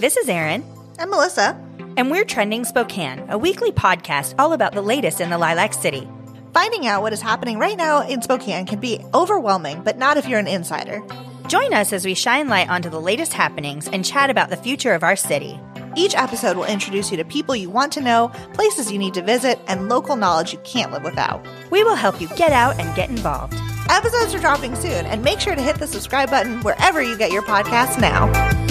this is Erin. I'm Melissa. And we're Trending Spokane, a weekly podcast all about the latest in the Lilac City. Finding out what is happening right now in Spokane can be overwhelming, but not if you're an insider. Join us as we shine light onto the latest happenings and chat about the future of our city. Each episode will introduce you to people you want to know, places you need to visit, and local knowledge you can't live without. We will help you get out and get involved. Episodes are dropping soon, and make sure to hit the subscribe button wherever you get your podcasts now.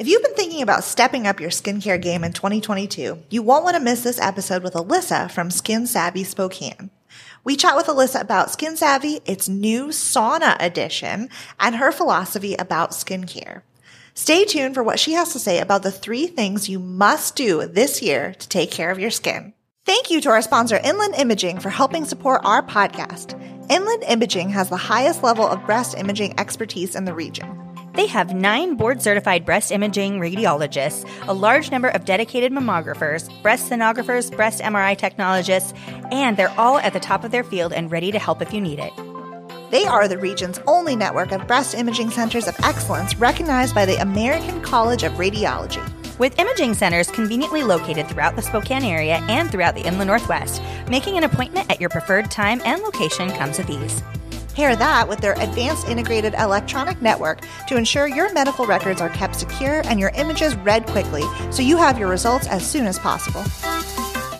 If you've been thinking about stepping up your skincare game in 2022, you won't want to miss this episode with Alyssa from Skin Savvy Spokane. We chat with Alyssa about Skin Savvy, its new sauna edition, and her philosophy about skincare. Stay tuned for what she has to say about the three things you must do this year to take care of your skin. Thank you to our sponsor, Inland Imaging, for helping support our podcast. Inland Imaging has the highest level of breast imaging expertise in the region. They have nine board certified breast imaging radiologists, a large number of dedicated mammographers, breast sonographers, breast MRI technologists, and they're all at the top of their field and ready to help if you need it. They are the region's only network of breast imaging centers of excellence recognized by the American College of Radiology. With imaging centers conveniently located throughout the Spokane area and throughout the Inland Northwest, making an appointment at your preferred time and location comes with ease. Pair that with their advanced integrated electronic network to ensure your medical records are kept secure and your images read quickly so you have your results as soon as possible.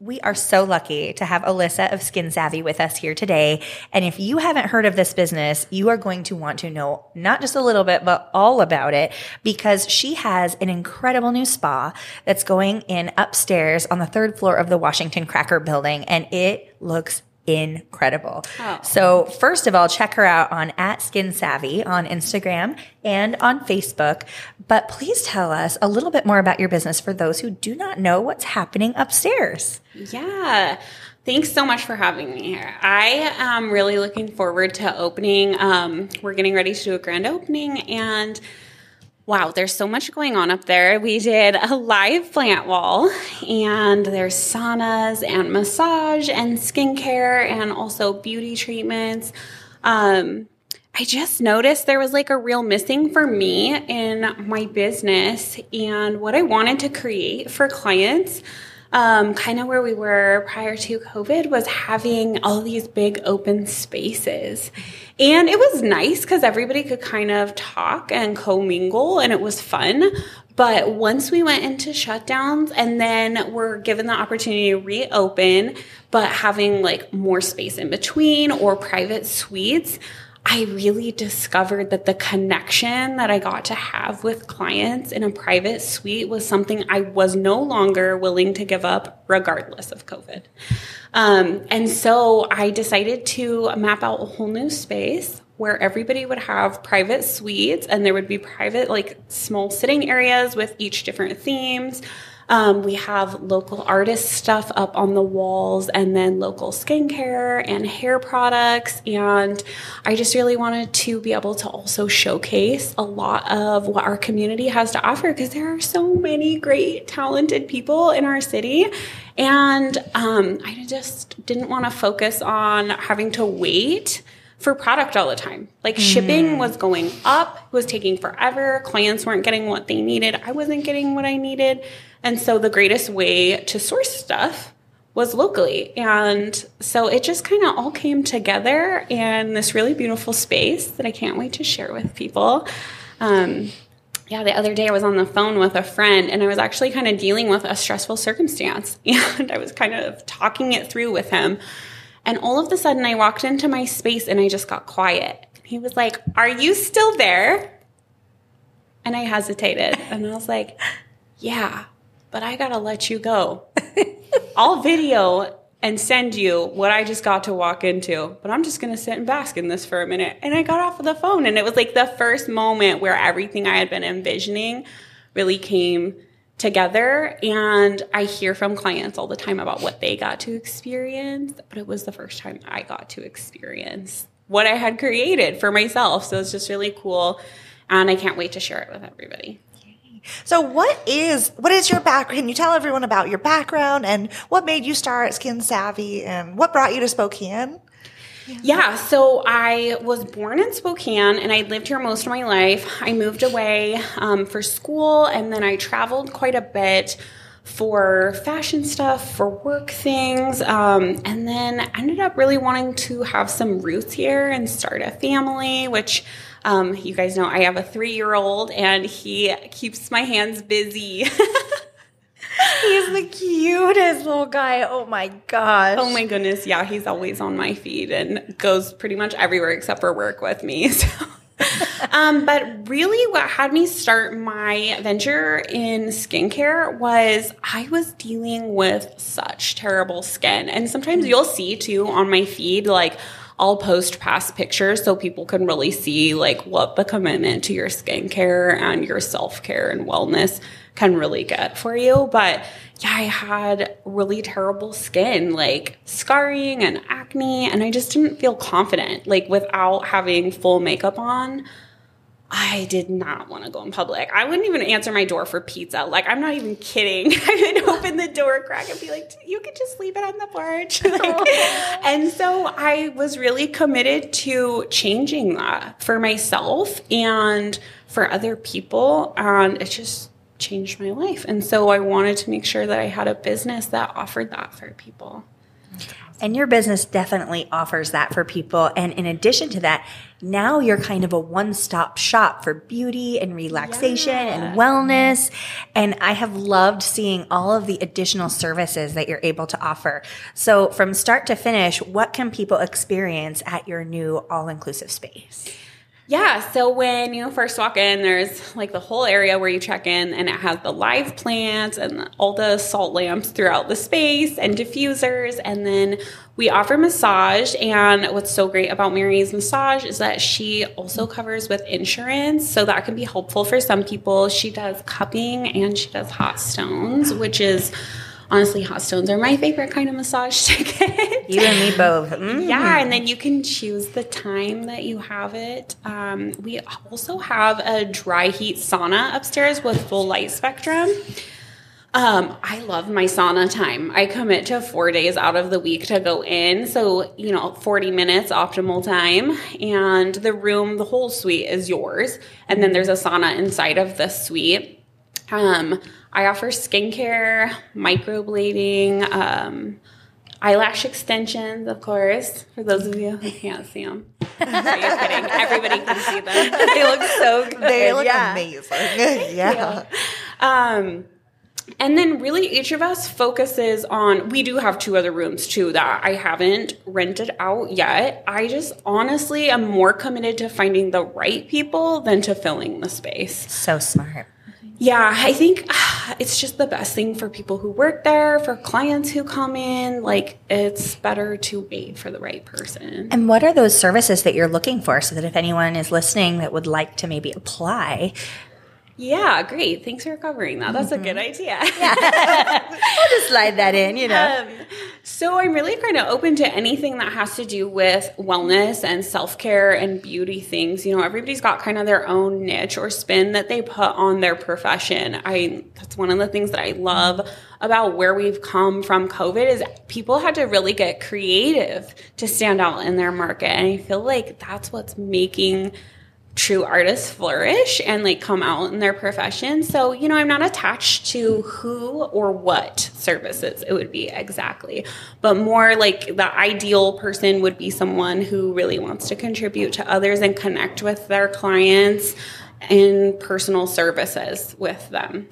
We are so lucky to have Alyssa of Skin Savvy with us here today. And if you haven't heard of this business, you are going to want to know not just a little bit, but all about it because she has an incredible new spa that's going in upstairs on the third floor of the Washington Cracker building. And it looks incredible. Oh. So first of all, check her out on at Skin Savvy on Instagram and on Facebook. But please tell us a little bit more about your business for those who do not know what's happening upstairs. Yeah. Thanks so much for having me here. I am really looking forward to opening. Um, we're getting ready to do a grand opening and Wow, there's so much going on up there. We did a live plant wall, and there's saunas and massage and skincare and also beauty treatments. Um, I just noticed there was like a real missing for me in my business and what I wanted to create for clients um, kind of where we were prior to COVID was having all these big open spaces. And it was nice because everybody could kind of talk and commingle and it was fun. But once we went into shutdowns and then we're given the opportunity to reopen, but having like more space in between or private suites, I really discovered that the connection that I got to have with clients in a private suite was something I was no longer willing to give up, regardless of COVID. Um, and so I decided to map out a whole new space where everybody would have private suites and there would be private, like small sitting areas with each different themes. Um, we have local artist stuff up on the walls and then local skincare and hair products. And I just really wanted to be able to also showcase a lot of what our community has to offer because there are so many great, talented people in our city. And um, I just didn't want to focus on having to wait for product all the time. Like shipping mm. was going up, was taking forever. Clients weren't getting what they needed. I wasn't getting what I needed. And so the greatest way to source stuff was locally. And so it just kind of all came together in this really beautiful space that I can't wait to share with people. Um, yeah, the other day I was on the phone with a friend and I was actually kind of dealing with a stressful circumstance. And I was kind of talking it through with him. And all of a sudden I walked into my space and I just got quiet. He was like, Are you still there? And I hesitated and I was like, Yeah but I gotta let you go. I'll video and send you what I just got to walk into, but I'm just gonna sit and bask in this for a minute. And I got off of the phone, and it was like the first moment where everything I had been envisioning really came together. And I hear from clients all the time about what they got to experience, but it was the first time I got to experience what I had created for myself. So it's just really cool. And I can't wait to share it with everybody. So what is what is your background? Can you tell everyone about your background and what made you start Skin Savvy and what brought you to Spokane? Yeah, so I was born in Spokane and I lived here most of my life. I moved away um, for school and then I traveled quite a bit for fashion stuff, for work things, um, and then ended up really wanting to have some roots here and start a family, which um, you guys know I have a three year old and he keeps my hands busy. He's the cutest little guy. Oh my gosh. Oh my goodness. Yeah, he's always on my feed and goes pretty much everywhere except for work with me. So. um, but really, what had me start my venture in skincare was I was dealing with such terrible skin. And sometimes you'll see too on my feed, like, I'll post past pictures so people can really see like what the commitment to your skincare and your self care and wellness can really get for you. But yeah, I had really terrible skin, like scarring and acne, and I just didn't feel confident, like without having full makeup on. I did not want to go in public. I wouldn't even answer my door for pizza. Like, I'm not even kidding. I would open the door crack and be like, you could just leave it on the porch. like, and so I was really committed to changing that for myself and for other people. And it just changed my life. And so I wanted to make sure that I had a business that offered that for people. And your business definitely offers that for people. And in addition to that, now you're kind of a one stop shop for beauty and relaxation yeah. and wellness. And I have loved seeing all of the additional services that you're able to offer. So from start to finish, what can people experience at your new all inclusive space? Yeah, so when you first walk in, there's like the whole area where you check in, and it has the live plants and all the salt lamps throughout the space and diffusers. And then we offer massage. And what's so great about Mary's massage is that she also covers with insurance. So that can be helpful for some people. She does cupping and she does hot stones, which is honestly, hot stones are my favorite kind of massage ticket. you and me both. Mm. Yeah, and then you can choose the time that you have it. Um, we also have a dry heat sauna upstairs with full light spectrum. Um, I love my sauna time. I commit to four days out of the week to go in. So, you know, 40 minutes optimal time. And the room, the whole suite is yours. And then there's a sauna inside of the suite. Um, I offer skincare, microblading, um, eyelash extensions, of course, for those of you who can't see them. Are you kidding? Everybody can see them. they look so good. They look yeah. amazing. yeah. Um, and then really each of us focuses on we do have two other rooms too that I haven't rented out yet. I just honestly am more committed to finding the right people than to filling the space. So smart. Yeah, I think it's just the best thing for people who work there, for clients who come in. Like, it's better to wait for the right person. And what are those services that you're looking for so that if anyone is listening that would like to maybe apply, yeah, great. Thanks for covering that. That's mm-hmm. a good mm-hmm. idea. Yeah. I'll just slide that in, you know. Um, so I'm really kind of open to anything that has to do with wellness and self care and beauty things. You know, everybody's got kind of their own niche or spin that they put on their profession. I that's one of the things that I love about where we've come from COVID is people had to really get creative to stand out in their market, and I feel like that's what's making true artists flourish and like come out in their profession. So, you know, I'm not attached to who or what services it would be exactly, but more like the ideal person would be someone who really wants to contribute to others and connect with their clients in personal services with them.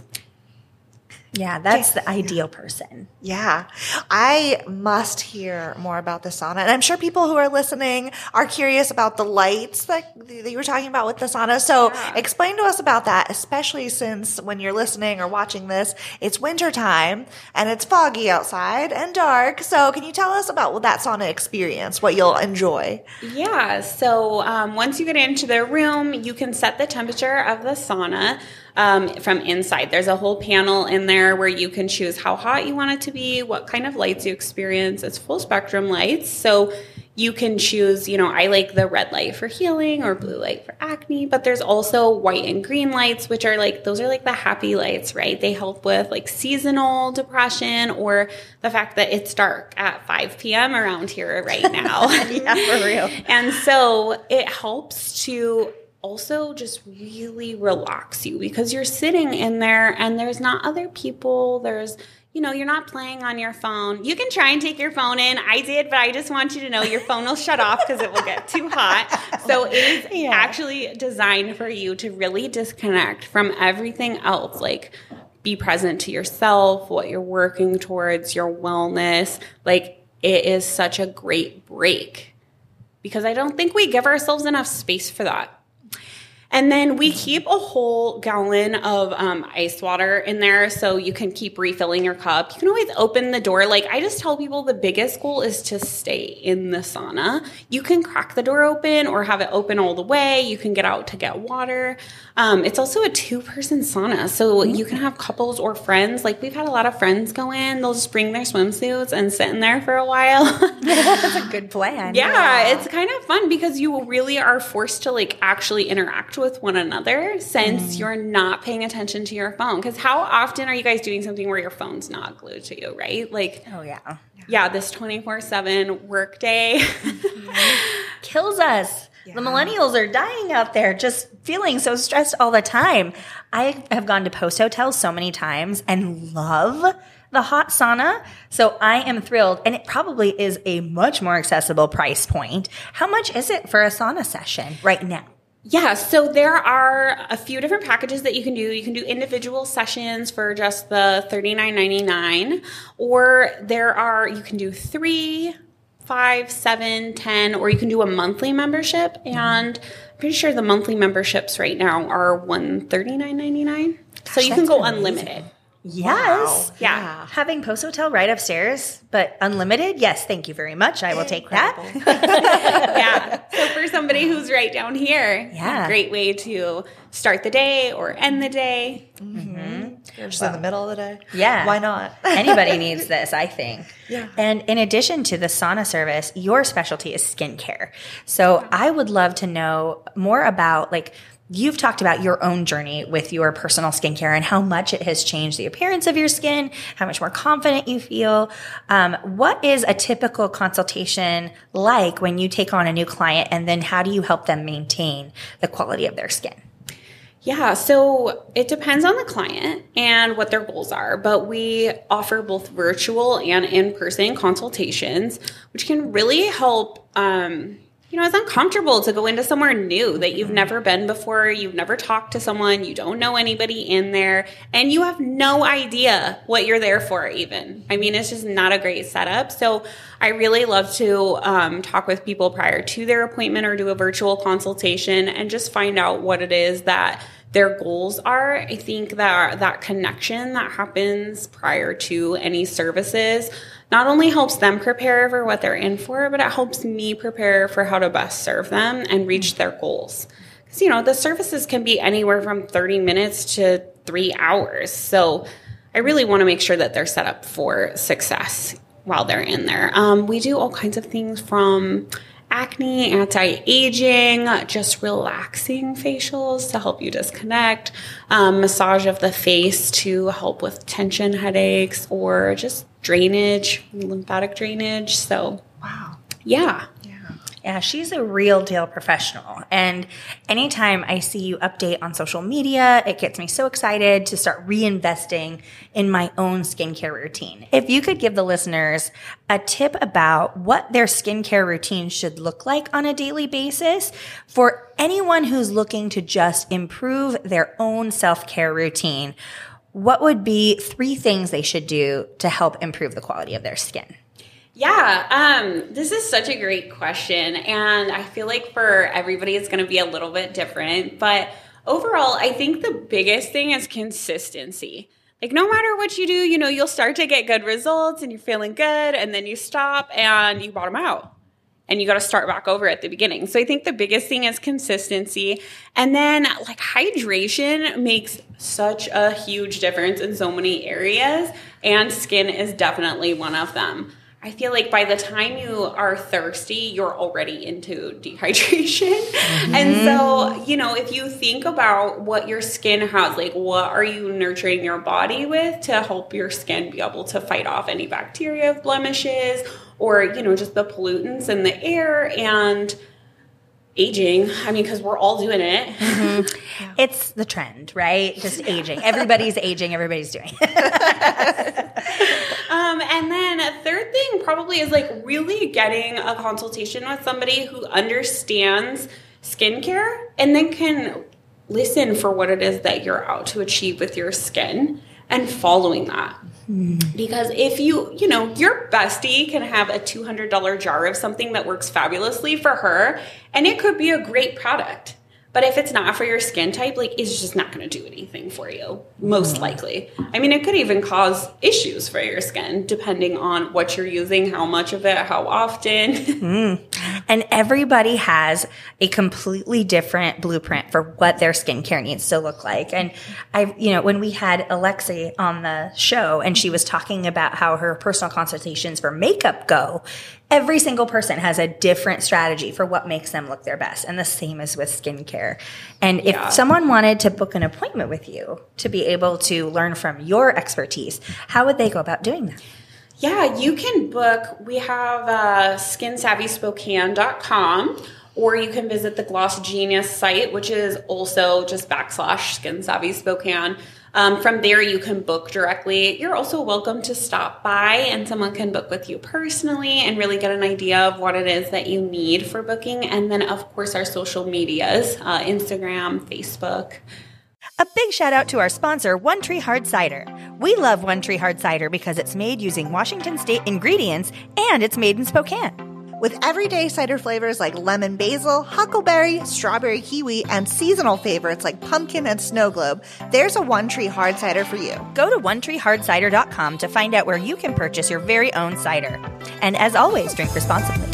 Yeah, that's the ideal person. Yeah. I must hear more about the sauna. And I'm sure people who are listening are curious about the lights that, that you were talking about with the sauna. So yeah. explain to us about that, especially since when you're listening or watching this, it's winter time and it's foggy outside and dark. So can you tell us about that sauna experience, what you'll enjoy? Yeah. So um, once you get into the room, you can set the temperature of the sauna um, from inside. There's a whole panel in there where you can choose how hot you want it to be, what kind of lights you experience. It's full spectrum lights. So you can choose, you know, I like the red light for healing or blue light for acne, but there's also white and green lights, which are like, those are like the happy lights, right? They help with like seasonal depression or the fact that it's dark at 5 p.m. around here right now. yeah, for real. and so it helps to also just really relax you because you're sitting in there and there's not other people. There's, you know, you're not playing on your phone. You can try and take your phone in. I did, but I just want you to know your phone will shut off because it will get too hot. So it is Yeah. actually designed for you to really disconnect from everything else. Like, be present to yourself, what you're working towards, your wellness. Like, it is such a great break because I don't think we give ourselves enough space for that. And then we keep a whole gallon of um, ice water in there so you can keep refilling your cup. You can always open the door. Like I just tell people, the biggest goal is to stay in the sauna. You can crack the door open or have it open all the way. You can get out to get water. Um, it's also a two person sauna. So mm-hmm. you can have couples or friends. Like we've had a lot of friends go in, they'll just bring their swimsuits and sit in there for a while. That's a good plan. Yeah, it's kind of fun because you really are forced to like actually interact with one another since mm. you're not paying attention to your phone. Because how often are you guys doing something where your phone's not glued to you, right? Like, Oh, yeah. yeah, this 24 7 work day. Mm-hmm. kills us. The millennials are dying out there just feeling so stressed all the time. I have gone to post hotels so many times and love the hot sauna. So I am thrilled. And it probably is a much more accessible price point. How much is it for a sauna session right now? Yeah, so there are a few different packages that you can do. You can do individual sessions for just the $39.99, or there are, you can do three, five, seven, ten, or you can do a monthly membership. And I'm pretty sure the monthly memberships right now are $139.99. So you can go amazing. unlimited. Yes. Yeah. Having post hotel right upstairs, but unlimited. Yes. Thank you very much. I will take that. yeah. So for somebody who's right down here, Yeah. a great way to start the day or end the day. Mm-hmm. You're just in the middle of the day. Yeah. Why not? Anybody needs this, I think. Yeah. And in addition to the sauna service, your specialty is skincare. So I would love to know more about like you've talked about your own journey with your personal skincare and how much it has changed the appearance of your skin, how much more confident you feel. Um, what is a typical consultation like when you take on a new client, and then how do you help them maintain the quality of their skin? Yeah, so it depends on the client and what their goals are, but we offer both virtual and in person consultations, which can really help. Um, you know, it's uncomfortable to go into somewhere new that you've never been before. You've never talked to someone, you don't know anybody in there, and you have no idea what you're there for, even. I mean, it's just not a great setup. So, I really love to um, talk with people prior to their appointment or do a virtual consultation and just find out what it is that their goals are. I think that that connection that happens prior to any services not only helps them prepare for what they're in for, but it helps me prepare for how to best serve them and reach their goals. Because, you know, the services can be anywhere from 30 minutes to three hours. So I really want to make sure that they're set up for success while they're in there. Um, we do all kinds of things from acne, anti aging, just relaxing facials to help you disconnect, um, massage of the face to help with tension headaches or just drainage, lymphatic drainage. So, Wow. yeah. Yeah, she's a real deal professional. And anytime I see you update on social media, it gets me so excited to start reinvesting in my own skincare routine. If you could give the listeners a tip about what their skincare routine should look like on a daily basis for anyone who's looking to just improve their own self care routine, what would be three things they should do to help improve the quality of their skin? Yeah, um, this is such a great question. And I feel like for everybody, it's going to be a little bit different. But overall, I think the biggest thing is consistency. Like, no matter what you do, you know, you'll start to get good results and you're feeling good, and then you stop and you bottom out. And you got to start back over at the beginning. So I think the biggest thing is consistency. And then, like, hydration makes such a huge difference in so many areas, and skin is definitely one of them. I feel like by the time you are thirsty, you're already into dehydration. Mm-hmm. And so, you know, if you think about what your skin has, like what are you nurturing your body with to help your skin be able to fight off any bacteria, blemishes, or, you know, just the pollutants in the air and aging. I mean, because we're all doing it. Mm-hmm. Yeah. It's the trend, right? Just aging. Everybody's aging. Everybody's doing. um, and then a third thing probably is like really getting a consultation with somebody who understands skincare and then can listen for what it is that you're out to achieve with your skin and following that. Because if you, you know, your bestie can have a $200 jar of something that works fabulously for her, and it could be a great product. But if it's not for your skin type, like it's just not going to do anything for you, most mm. likely. I mean, it could even cause issues for your skin depending on what you're using, how much of it, how often. mm. And everybody has a completely different blueprint for what their skincare needs to look like. And I, you know, when we had Alexi on the show and she was talking about how her personal consultations for makeup go, every single person has a different strategy for what makes them look their best. And the same is with skincare. And if yeah. someone wanted to book an appointment with you to be able to learn from your expertise, how would they go about doing that? Yeah, you can book. We have uh, skinsavvyspokane.com or you can visit the Gloss Genius site, which is also just backslash Skin Spokane. Um, from there, you can book directly. You're also welcome to stop by and someone can book with you personally and really get an idea of what it is that you need for booking. And then, of course, our social medias uh, Instagram, Facebook. A big shout out to our sponsor, One Tree Hard Cider. We love One Tree Hard Cider because it's made using Washington State ingredients and it's made in Spokane. With everyday cider flavors like lemon basil, huckleberry, strawberry kiwi, and seasonal favorites like pumpkin and snow globe, there's a One Tree Hard Cider for you. Go to OneTreeHardCider.com to find out where you can purchase your very own cider. And as always, drink responsibly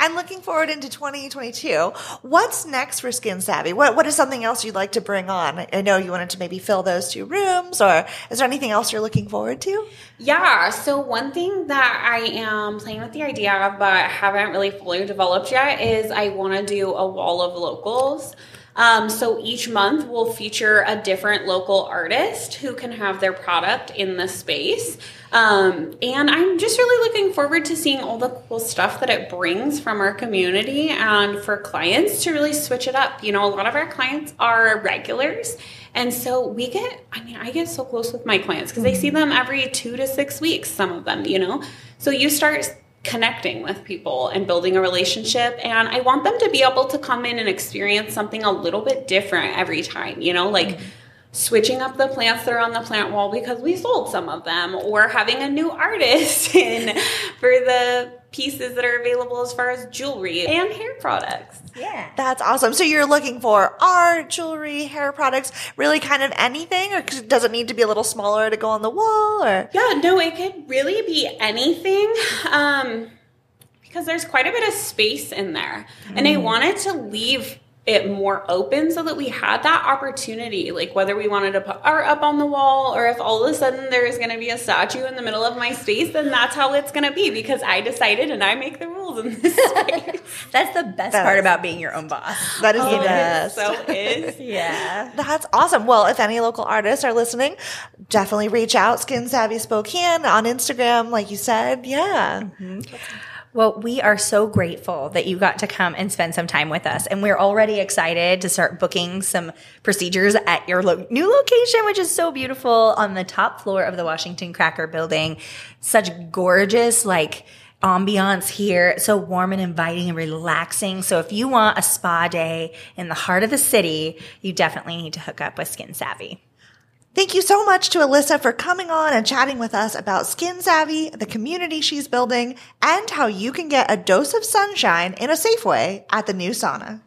and looking forward into 2022, what's next for Skin Savvy? What, what is something else you'd like to bring on? I know you wanted to maybe fill those two rooms, or is there anything else you're looking forward to? Yeah, so one thing that I am playing with the idea of, but haven't really fully developed yet, is I want to do a wall of locals. Um, so each month we'll feature a different local artist who can have their product in the space. Um, and I'm just really looking forward to seeing all the cool stuff that it brings from our community and for clients to really switch it up. You know, a lot of our clients are regulars. And so we get, I mean, I get so close with my clients because I see them every two to six weeks, some of them, you know? So you start connecting with people and building a relationship. And I want them to be able to come in and experience something a little bit different every time, you know, like mm-hmm. Switching up the plants that are on the plant wall because we sold some of them, or having a new artist in for the pieces that are available as far as jewelry and hair products. Yeah. That's awesome. So you're looking for art, jewelry, hair products, really kind of anything, or does it need to be a little smaller to go on the wall? Or yeah, no, it could really be anything. Um, because there's quite a bit of space in there, mm. and I wanted to leave it more open so that we had that opportunity like whether we wanted to put art up on the wall or if all of a sudden there is going to be a statue in the middle of my space then that's how it's going to be because i decided and i make the rules in this space. That's the best part about being your own boss. That is oh, the best. so is. Yeah. That's awesome. Well if any local artists are listening definitely reach out. Skin savvy spokane on instagram like you said. Yeah. Mm-hmm. Well, we are so grateful that you got to come and spend some time with us. And we're already excited to start booking some procedures at your lo- new location, which is so beautiful on the top floor of the Washington Cracker building. Such gorgeous, like, ambiance here. So warm and inviting and relaxing. So if you want a spa day in the heart of the city, you definitely need to hook up with Skin Savvy. Thank you so much to Alyssa for coming on and chatting with us about Skin Savvy, the community she's building, and how you can get a dose of sunshine in a safe way at the new sauna.